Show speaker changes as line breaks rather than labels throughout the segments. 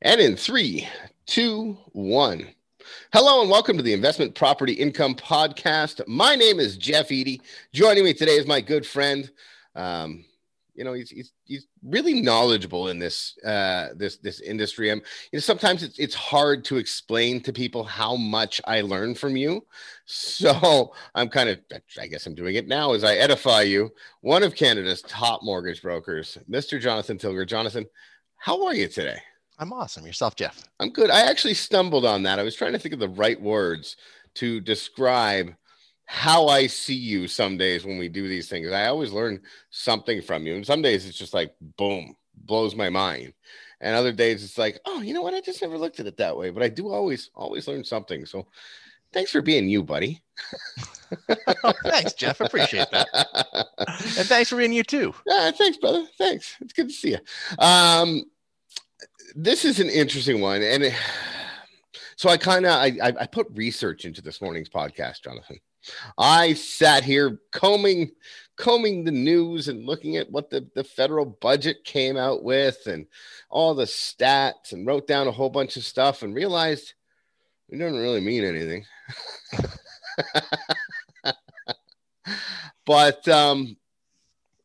And in three, two, one. Hello and welcome to the Investment Property Income Podcast. My name is Jeff Eady. Joining me today is my good friend. Um, you know, he's, he's, he's really knowledgeable in this uh, this this industry. I'm, you know, sometimes it's it's hard to explain to people how much I learn from you. So I'm kind of, I guess I'm doing it now as I edify you. One of Canada's top mortgage brokers, Mr. Jonathan Tilger. Jonathan, how are you today?
I'm awesome. Yourself, Jeff?
I'm good. I actually stumbled on that. I was trying to think of the right words to describe how I see you some days when we do these things. I always learn something from you. And some days it's just like, boom, blows my mind. And other days it's like, oh, you know what? I just never looked at it that way. But I do always, always learn something. So thanks for being you, buddy.
oh, thanks, Jeff. Appreciate that. and thanks for being you too.
Yeah, thanks, brother. Thanks. It's good to see you. Um, this is an interesting one, and it, so I kind of I, I put research into this morning's podcast, Jonathan. I sat here combing combing the news and looking at what the, the federal budget came out with and all the stats and wrote down a whole bunch of stuff and realized it doesn't really mean anything. but um,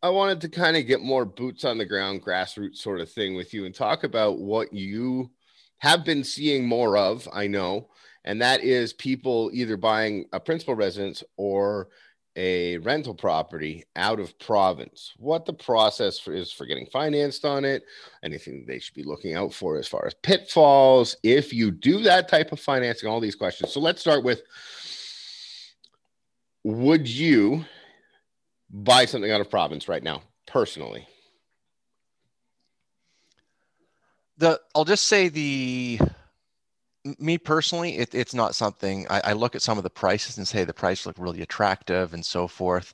I wanted to kind of get more boots on the ground, grassroots sort of thing with you and talk about what you have been seeing more of, I know, and that is people either buying a principal residence or a rental property out of province, what the process for, is for getting financed on it, anything they should be looking out for as far as pitfalls, if you do that type of financing, all these questions. So let's start with Would you buy something out of province right now, personally?
The I'll just say the me personally, it, it's not something I, I, look at some of the prices and say the price look really attractive and so forth.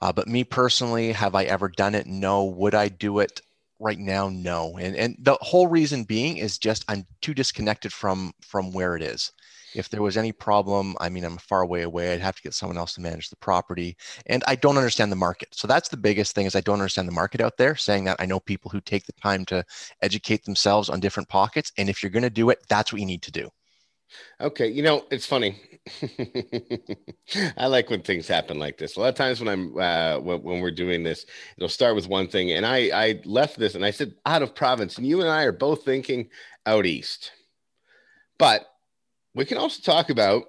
Uh, but me personally, have I ever done it? No. Would I do it right now? No. And and the whole reason being is just I'm too disconnected from from where it is if there was any problem, I mean, I'm far away away. I'd have to get someone else to manage the property. And I don't understand the market. So that's the biggest thing is I don't understand the market out there. Saying that I know people who take the time to educate themselves on different pockets. And if you're going to do it, that's what you need to do.
Okay, you know it's funny. I like when things happen like this. A lot of times when I'm uh, when, when, we're doing this, it'll start with one thing, and I I left this and I said out of province, and you and I are both thinking out east, but we can also talk about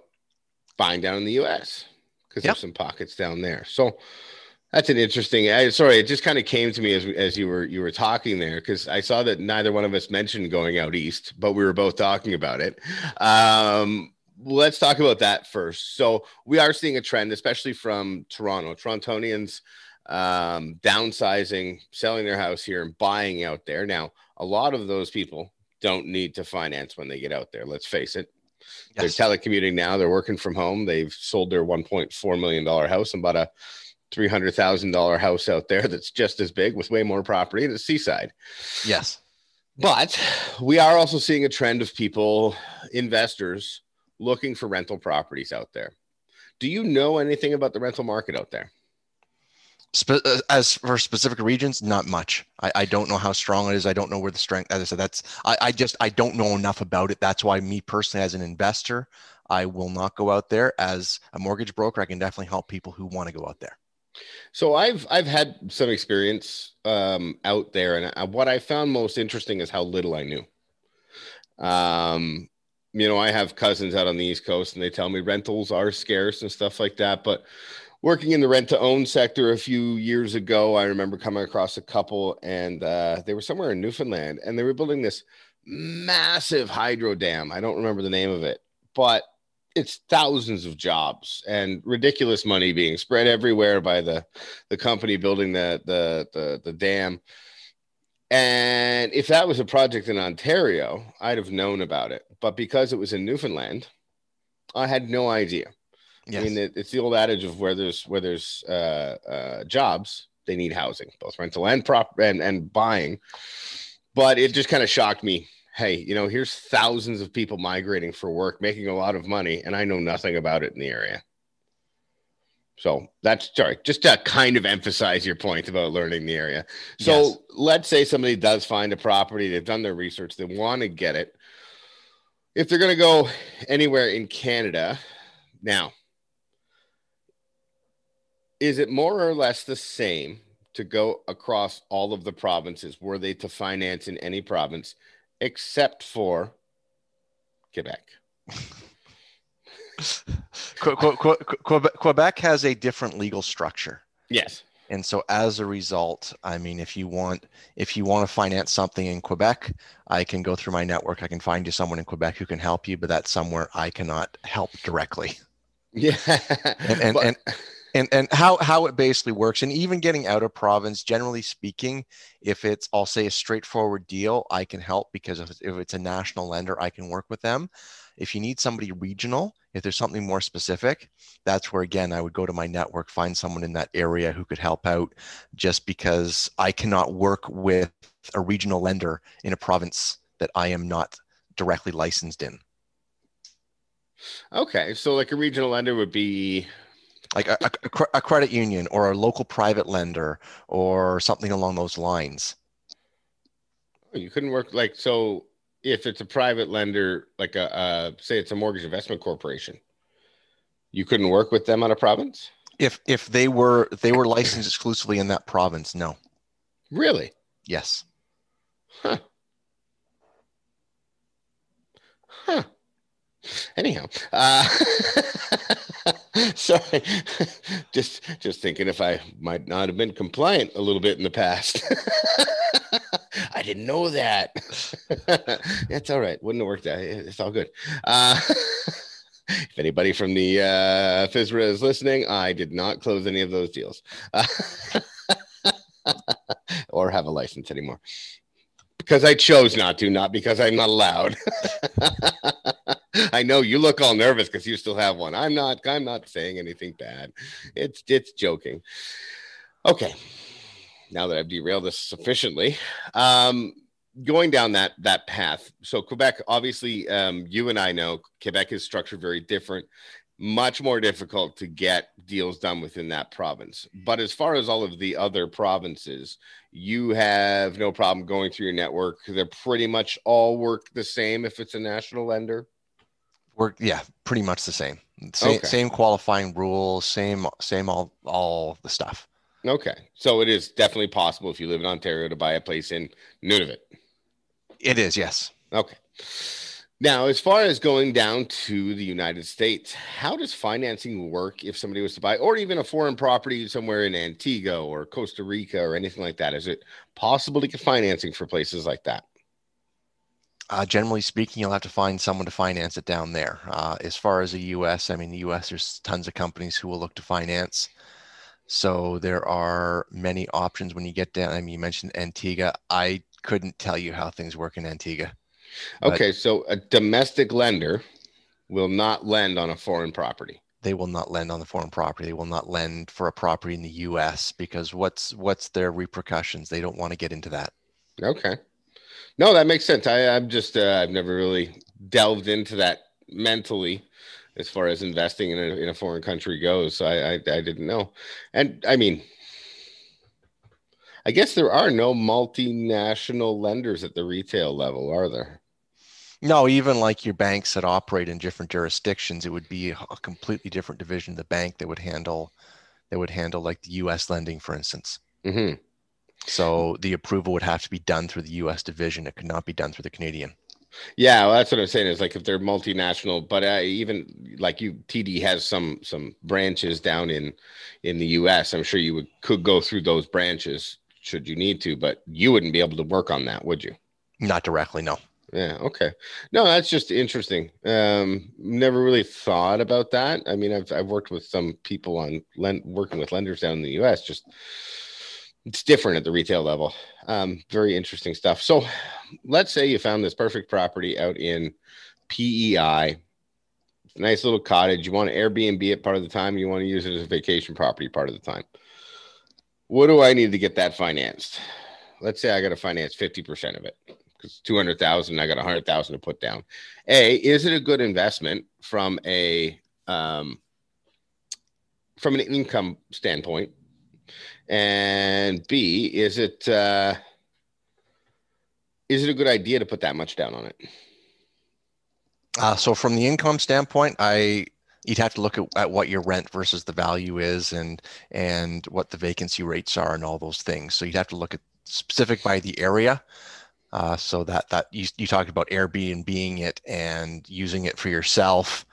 buying down in the US because yep. there's some pockets down there. So that's an interesting. I, sorry, it just kind of came to me as as you were you were talking there because I saw that neither one of us mentioned going out east, but we were both talking about it. Um, let's talk about that first. So we are seeing a trend, especially from Toronto. Torontonians um, downsizing, selling their house here, and buying out there. Now, a lot of those people don't need to finance when they get out there. Let's face it. Yes. They're telecommuting now. They're working from home. They've sold their $1.4 million house and bought a $300,000 house out there that's just as big with way more property in the seaside.
Yes.
But we are also seeing a trend of people, investors, looking for rental properties out there. Do you know anything about the rental market out there?
Spe- uh, as for specific regions, not much. I, I, don't know how strong it is. I don't know where the strength. As I said, that's I, I just I don't know enough about it. That's why me personally, as an investor, I will not go out there. As a mortgage broker, I can definitely help people who want to go out there.
So I've I've had some experience um, out there, and I, what I found most interesting is how little I knew. Um, you know, I have cousins out on the East Coast, and they tell me rentals are scarce and stuff like that, but working in the rent to own sector a few years ago, I remember coming across a couple and uh, they were somewhere in Newfoundland and they were building this massive hydro dam. I don't remember the name of it, but it's thousands of jobs and ridiculous money being spread everywhere by the the company building the the the, the dam. And if that was a project in Ontario, I'd have known about it. But because it was in Newfoundland, I had no idea. Yes. I mean, it, it's the old adage of where there's where there's uh, uh, jobs, they need housing, both rental and prop and and buying. But it just kind of shocked me. Hey, you know, here's thousands of people migrating for work, making a lot of money, and I know nothing about it in the area. So that's sorry, just to kind of emphasize your point about learning the area. So
Yes.
let's say somebody does find a property, they've done their research, they want to get it. If they're going to go anywhere in Canada, now, is it more or less the same to go across all of the provinces? Were they to finance in any province except for Quebec?
Que- que- que- Quebec, Quebec has a different legal structure.
Yes.
And so as a result, I mean, if you want, if you want to finance something in Quebec, I can go through my network. I can find you someone in Quebec who can help you, but that's somewhere I cannot help directly.
Yeah.
And and,
But-
and and and how how it basically works, and even getting out of province, generally speaking, if it's I'll say a straightforward deal, I can help because if, if it's a national lender, I can work with them. If you need somebody regional, if there's something more specific, that's where again I would go to my network, find someone in that area who could help out. Just because I cannot work with a regional lender in a province that I am not directly licensed in.
Okay, so like a regional lender would be
like a, a, a credit union or a local private lender or something along those lines.
you couldn't work like so if it's a private lender like a uh, say it's a mortgage investment corporation, you couldn't work with them on a province.
If if they were they were licensed exclusively in that province, no.
Really?
Yes.
Huh. Huh. Anyhow, uh, sorry, just just thinking if I might not have been compliant a little bit in the past. I didn't know that. That's all right. Wouldn't have worked out. It's all good. Uh, if anybody from the uh, FSRA is listening, I did not close any of those deals or have a license anymore because I chose not to, not because I'm not allowed. I know you look all nervous because you still have one. I'm not. I'm not saying anything bad. It's it's joking. Okay. Now that I've derailed this sufficiently, um, going down that that path. So Quebec, obviously, um, you and I know Quebec is structured very different. Much more difficult to get deals done within that province. But as far as all of the other provinces, you have no problem going through your network. They're pretty much all work the same if it's a national lender.
Work yeah, pretty much the same. Same,
Okay.
same qualifying rules, same same all all the stuff.
Okay. So it is definitely possible if you live in Ontario to buy a place in Nunavut.
It is, yes.
Okay. Now, as far as going down to the United States, how does financing work if somebody was to buy, or even a foreign property somewhere in Antigua or Costa Rica or anything like that? Is it possible to get financing for places like that?
Uh, generally speaking, you'll have to find someone to finance it down there. Uh, as far as the U.S., I mean, the U.S. there's tons of companies who will look to finance. So there are many options when you get down. I mean, you mentioned Antigua. I couldn't tell you how things work in Antigua. But-
Okay. So a domestic lender will not lend on a foreign property.
They will not lend on the foreign property. They will not lend for a property in the U.S. because what's what's their repercussions? They don't want to get into that.
Okay. No, that makes sense. I, I'm just, uh, I've never really delved into that mentally as far as investing in a, in a foreign country goes. So I, I, I didn't know. And I mean, I guess there are no multinational lenders at the retail level, are there?
No, even like your banks that operate in different jurisdictions, it would be a completely different division of the bank that would handle that would handle like the U.S. lending, for instance.
hmm
So the approval would have to be done through the U.S. division. It could not be done through the Canadian.
Yeah, well, that's what I'm saying. Is like if they're multinational, but uh, even like you, TD has some some branches down in in the U.S. I'm sure you would could go through those branches should you need to, but you wouldn't be able to work on that, would you?
Not directly, no.
Yeah. Okay. No, that's just interesting. Um, never really thought about that. I mean, I've I've worked with some people on lend working with lenders down in the U.S. Just it's different at the retail level. Um, very interesting stuff. So, let's say you found this perfect property out in PEI. Nice little cottage. You want to Airbnb it part of the time. You want to use it as a vacation property part of the time. What do I need to get that financed? Let's say I got to finance 50% of it because 200,000, I got 100,000 to put down. A, is it a good investment from a um, from an income standpoint? And B, is it uh, is it a good idea to put that much down on it?
Uh, so from the income standpoint, I you'd have to look at, at what your rent versus the value is and and what the vacancy rates are and all those things. So you'd have to look at specific by the area. Uh, so that that you, you talked about Airbnb being it and using it for yourself.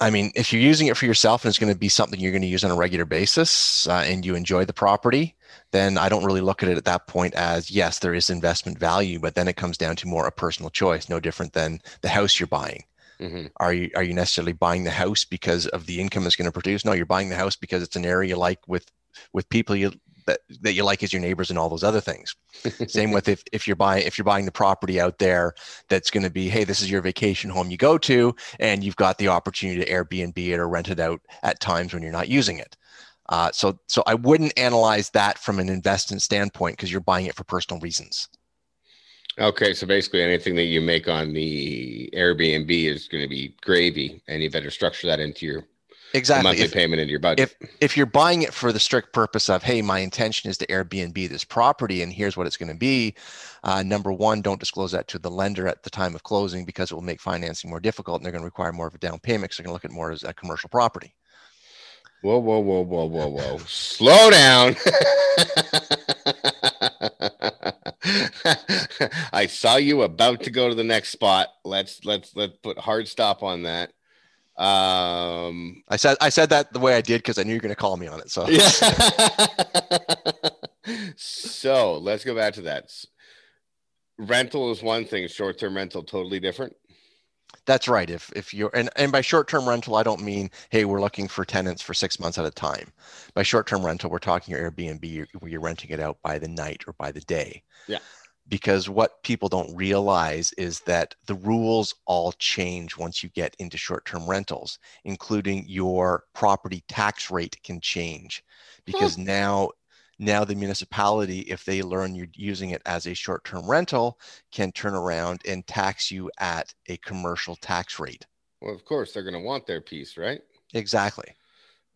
I mean, if you're using it for yourself and it's going to be something you're going to use on a regular basis uh, and you enjoy the property, then I don't really look at it at that point as yes, there is investment value, but then it comes down to more a personal choice, no different than the house you're buying. Mm-hmm. Are you are you necessarily buying the house because of the income it's going to produce? No, you're buying the house because it's an area you like with with people you that, that you like as your neighbors and all those other things. Same with if, if you're buying if you're buying the property out there that's going to be, hey, this is your vacation home you go to, and you've got the opportunity to Airbnb it or rent it out at times when you're not using it. Uh, so so I wouldn't analyze that from an investment standpoint because you're buying it for personal reasons.
Okay, so basically anything that you make on the Airbnb is going to be gravy, and you better structure that into your
exactly
monthly if, payment into your budget.
If if you're buying it for the strict purpose of, hey, my intention is to Airbnb this property, and here's what it's going to be. Uh, number one, don't disclose that to the lender at the time of closing because it will make financing more difficult, and they're going to require more of a down payment. So they're going to look at more as a commercial property.
Whoa, whoa, whoa, whoa, whoa, whoa! Slow down. I saw you about to go to the next spot. Let's let's let's put hard stop on that. Um,
I said I said that the way I did because I knew you're going to call me on it. So
yeah. so let's go back to that. Rental is one thing. Short term rental totally different.
That's right. If if you're and, and by short term rental, I don't mean hey we're looking for tenants for six months at a time. By short term rental, we're talking your Airbnb where you're renting it out by the night or by the day.
Yeah
because what people don't realize is that the rules all change once you get into short-term rentals including your property tax rate can change. Because hmm. now now the municipality if they learn you're using it as a short-term rental can turn around and tax you at a commercial tax rate.
Well of course they're going to want their piece right?
Exactly.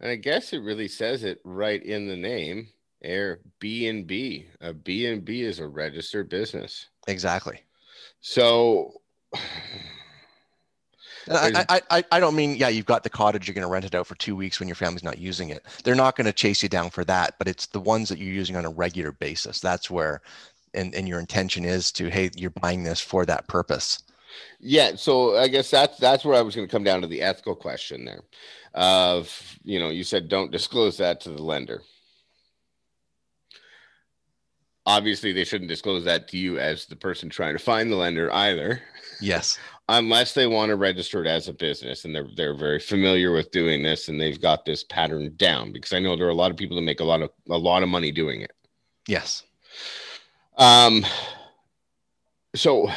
And i guess it really says it right in the name Airbnb. A B&B is a registered business.
Exactly.
So
I, I, I don't mean, yeah, you've got the cottage, you're going to rent it out for two weeks when your family's not using it. They're not going to chase you down for that, but it's the ones that you're using on a regular basis. That's where, and, and your intention is to, hey, you're buying this for that purpose.
Yeah. So I guess that's, that's where I was going to come down to the ethical question there of, you know, you said don't disclose that to the lender obviously they shouldn't disclose that to you as the person trying to find the lender either.
Yes.
Unless they want to register it as a business and they're they're very familiar with doing this and they've got this pattern down because I know there are a lot of people that make a lot of a lot of money doing it.
Yes.
Um so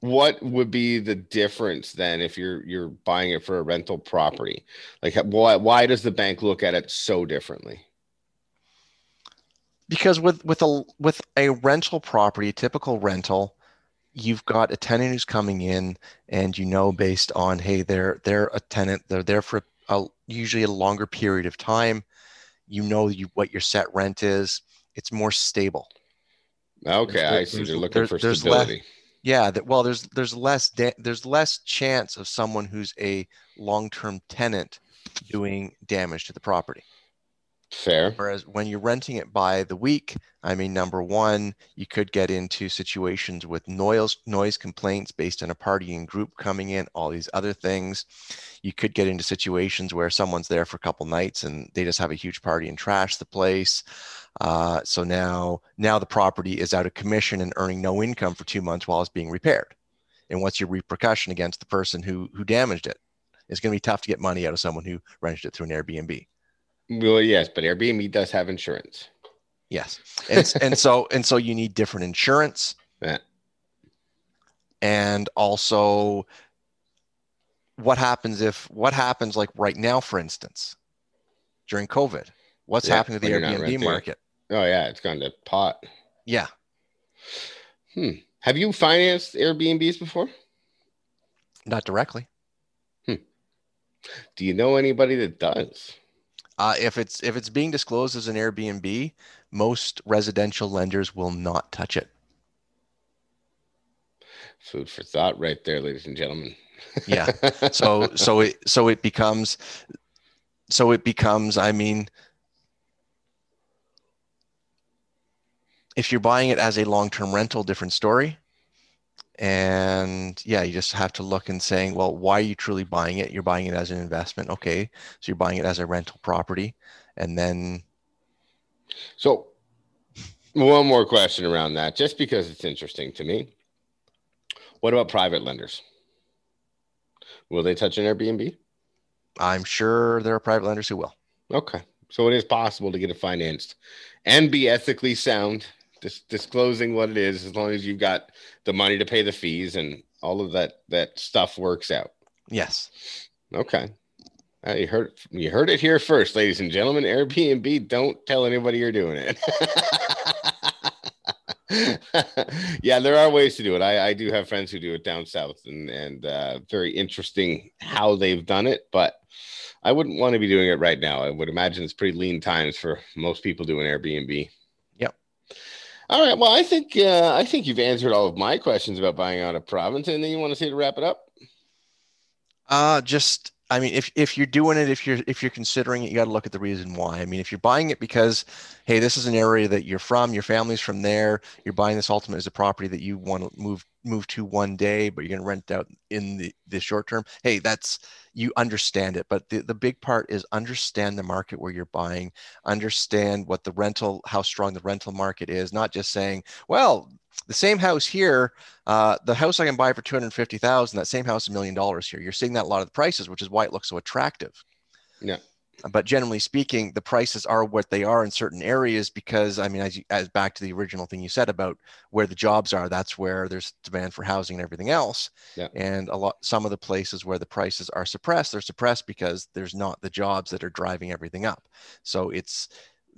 what would be the difference then if you're you're buying it for a rental property? Like why why does the bank look at it so differently?
Because with with a with a rental property, a typical rental, you've got a tenant who's coming in, and you know based on hey they're they're a tenant, they're there for a, usually a longer period of time. You know you, what your set rent is. It's more stable.
Okay, there's, I see. They're looking for stability.
Less, yeah, that, well, there's there's less da- there's less chance of someone who's a long-term tenant doing damage to the property.
Fair.
Whereas when you're renting it by the week, I mean, number one, you could get into situations with noise noise complaints based on a partying group coming in, all these other things. You could get into situations where someone's there for a couple nights and they just have a huge party and trash the place. Uh, so now, now the property is out of commission and earning no income for two months while it's being repaired. And what's your repercussion against the person who who damaged it? It's going to be tough to get money out of someone who rented it through an Airbnb.
Well, yes, but Airbnb does have insurance.
Yes, and and so and so you need different insurance.
Yeah.
And also, what happens if what happens like right now, for instance, during COVID? What's yeah, happening to the Airbnb market?
Oh yeah, it's gone to pot.
Yeah.
Hmm. Have you financed Airbnbs before?
Not directly.
Hmm. Do you know anybody that does?
Uh, if it's if it's being disclosed as an Airbnb, most residential lenders will not touch it.
Food for thought, right there, ladies and gentlemen.
yeah. So so it so it becomes so it becomes. I mean, if you're buying it as a long-term rental, different story. And yeah, you just have to look and saying, well, why are you truly buying it? You're buying it as an investment. Okay. So you're buying it as a rental property. And then.
So one more question around that, just because it's interesting to me. What about private lenders? Will they touch an Airbnb?
I'm sure there are private lenders who will.
Okay. So it is possible to get it financed and be ethically sound dis- disclosing what it is as long as you've got the money to pay the fees and all of that that stuff works out.
Yes.
Okay. Uh, you heard you heard it here first, ladies and gentlemen. Airbnb, don't tell anybody you're doing it. yeah, there are ways to do it. I, I do have friends who do it down south, and and uh, very interesting how they've done it. But I wouldn't want to be doing it right now. I would imagine it's pretty lean times for most people doing Airbnb. All right. Well, I think uh, I think you've answered all of my questions about buying out a province. And then you want to say to wrap it up?
Uh just I mean, if if you're doing it, if you're if you're considering it, you got to look at the reason why. I mean, if you're buying it because, hey, this is an area that you're from, your family's from there, you're buying this ultimate as a property that you want to move move to one day, but you're going to rent out in the the short term. Hey, that's you understand it, but the the big part is understand the market where you're buying, understand what the rental, how strong the rental market is. Not just saying, well, the same house here, uh, the house I can buy for 250,000, that same house, a million dollars here. You're seeing that a lot of the prices, which is why it looks so attractive.
Yeah.
But generally speaking, the prices are what they are in certain areas because, I mean, as, you, as back to the original thing you said about where the jobs are, that's where there's demand for housing and everything else.
Yeah.
And a lot, some of the places where the prices are suppressed, they're suppressed because there's not the jobs that are driving everything up. So it's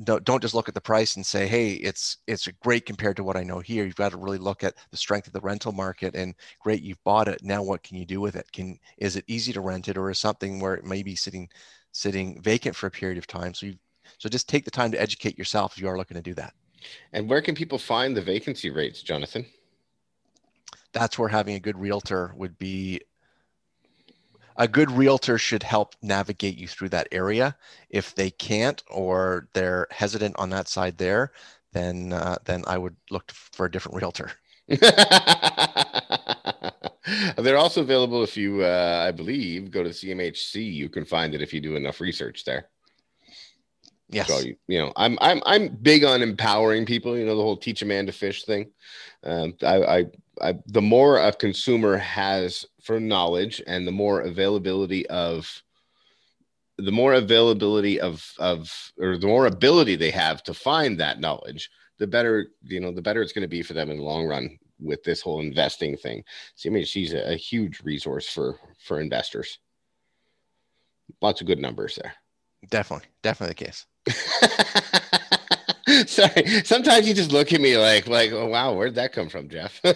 don't, don't just look at the price and say hey it's it's great compared to what i know here you've got to really look at the strength of the rental market and great you've bought it now what can you do with it can is it easy to rent it or is something where it may be sitting sitting vacant for a period of time so you so just take the time to educate yourself if you are looking to do that
and where can people find the vacancy rates jonathan
that's where having a good realtor would be a good realtor should help navigate you through that area. If they can't or they're hesitant on that side there, then uh, then I would look for a different realtor.
They're also available if you, uh, I believe, go to CMHC. You can find it if you do enough research there.
Yes.
So you, you know, I'm I'm I'm big on empowering people. You know, the whole teach a man to fish thing. Um, I, I I the more a consumer has for knowledge and the more availability of the more availability of of or the more ability they have to find that knowledge the better you know the better it's going to be for them in the long run with this whole investing thing. Cmhc is a, a huge resource for for investors. Lots of good numbers there.
Definitely. Definitely the case.
Sorry. Sometimes you just look at me like like oh wow where'd that come from jeff?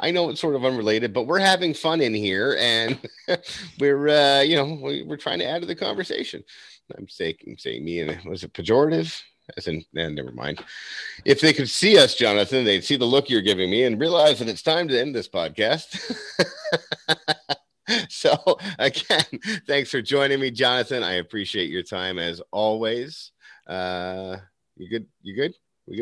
I know it's sort of unrelated, but we're having fun in here, and we're uh, you know we, are trying to add to the conversation. I'm saying saying me and was it pejorative? As in, eh, never mind. If they could see us, Jonathan, they'd see the look you're giving me and realize that it's time to end this podcast. so again, thanks for joining me, Jonathan. I appreciate your time as always. Uh, you good? You good?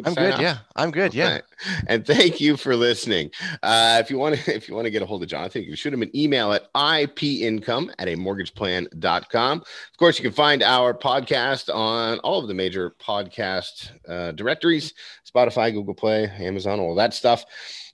I'm good. Off? Yeah, I'm good. Okay. Yeah.
And thank you for listening. Uh, if you want to, if you want to get a hold of Jonathan, you can shoot him an email at ipincome at a mortgageplan.com. Of course, you can find our podcast on all of the major podcast uh, directories, Spotify, Google Play, Amazon, all that stuff.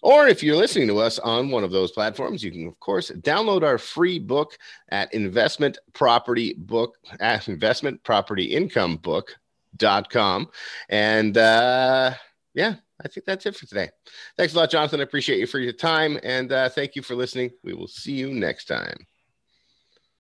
Or if you're listening to us on one of those platforms, you can, of course, download our free book at investment property book at investment property income book dot com. And uh, yeah, I think that's it for today. Thanks a lot, Jonathan. I appreciate you for your time. And uh, thank you for listening. We will see you next time.